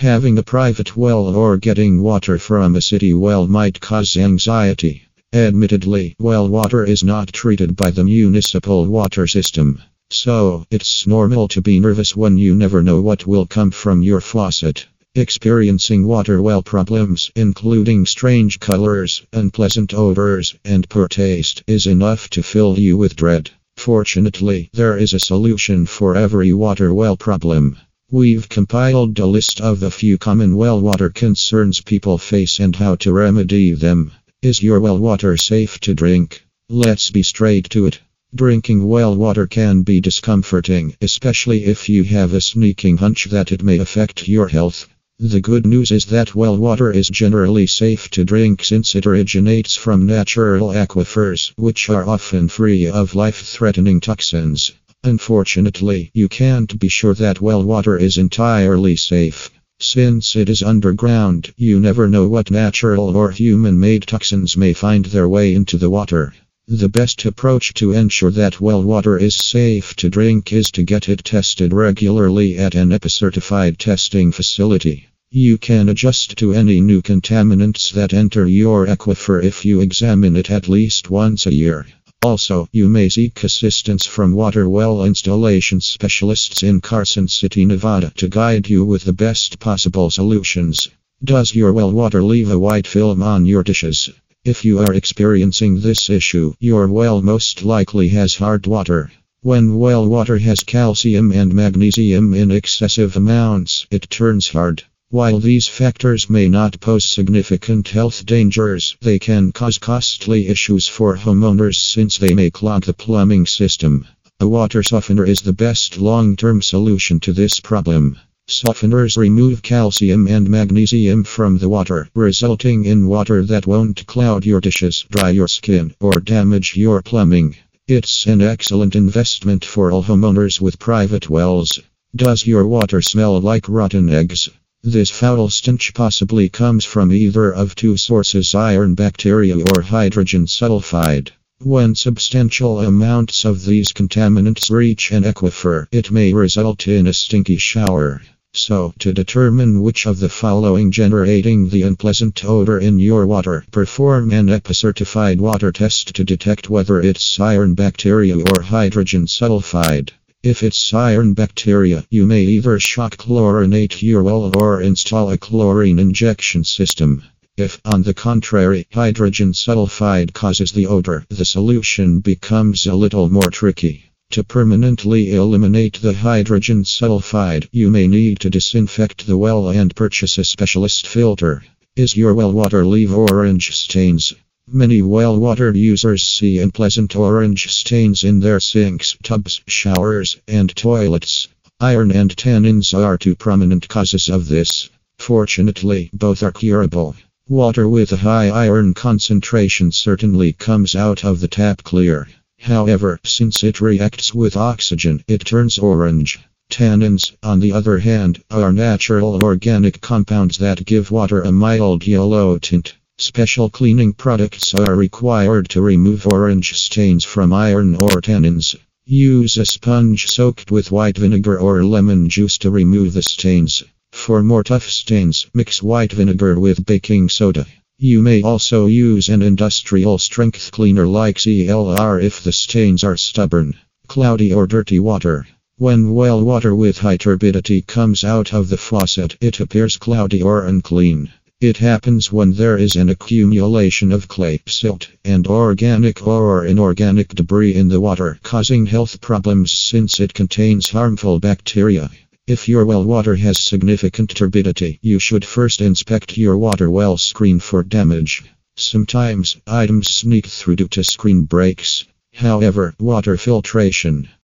Having a private well or getting water from a city well might cause anxiety. Admittedly, well water is not treated by the municipal water system. So, it's normal to be nervous when you never know what will come from your faucet. Experiencing water well problems, including strange colors, unpleasant odors, and poor taste, is enough to fill you with dread. Fortunately, there is a solution for every water well problem. We've compiled a list of the few common well water concerns people face and how to remedy them. Is your well water safe to drink? Let's be straight to it. Drinking well water can be discomforting, especially if you have a sneaking hunch that it may affect your health. The good news is that well water is generally safe to drink since it originates from natural aquifers, which are often free of life threatening toxins. Unfortunately, you can't be sure that well water is entirely safe. Since it is underground, you never know what natural or human made toxins may find their way into the water. The best approach to ensure that well water is safe to drink is to get it tested regularly at an EPA certified testing facility. You can adjust to any new contaminants that enter your aquifer if you examine it at least once a year. Also, you may seek assistance from water well installation specialists in Carson City, Nevada to guide you with the best possible solutions. Does your well water leave a white film on your dishes? If you are experiencing this issue, your well most likely has hard water. When well water has calcium and magnesium in excessive amounts, it turns hard. While these factors may not pose significant health dangers, they can cause costly issues for homeowners since they may clog the plumbing system. A water softener is the best long term solution to this problem. Softeners remove calcium and magnesium from the water, resulting in water that won't cloud your dishes, dry your skin, or damage your plumbing. It's an excellent investment for all homeowners with private wells. Does your water smell like rotten eggs? This foul stench possibly comes from either of two sources iron bacteria or hydrogen sulfide. When substantial amounts of these contaminants reach an aquifer, it may result in a stinky shower. So, to determine which of the following generating the unpleasant odor in your water, perform an EPA certified water test to detect whether it's iron bacteria or hydrogen sulfide. If it's iron bacteria, you may either shock chlorinate your well or install a chlorine injection system. If, on the contrary, hydrogen sulfide causes the odor, the solution becomes a little more tricky. To permanently eliminate the hydrogen sulfide, you may need to disinfect the well and purchase a specialist filter. Is your well water leave orange stains? Many well-watered users see unpleasant orange stains in their sinks, tubs, showers, and toilets. Iron and tannins are two prominent causes of this. Fortunately, both are curable. Water with a high iron concentration certainly comes out of the tap clear. However, since it reacts with oxygen, it turns orange. Tannins, on the other hand, are natural organic compounds that give water a mild yellow tint. Special cleaning products are required to remove orange stains from iron or tannins. Use a sponge soaked with white vinegar or lemon juice to remove the stains. For more tough stains, mix white vinegar with baking soda. You may also use an industrial strength cleaner like CLR if the stains are stubborn. Cloudy or dirty water. When well water with high turbidity comes out of the faucet, it appears cloudy or unclean. It happens when there is an accumulation of clay, silt, and organic or inorganic debris in the water, causing health problems since it contains harmful bacteria. If your well water has significant turbidity, you should first inspect your water well screen for damage. Sometimes items sneak through due to screen breaks. However, water filtration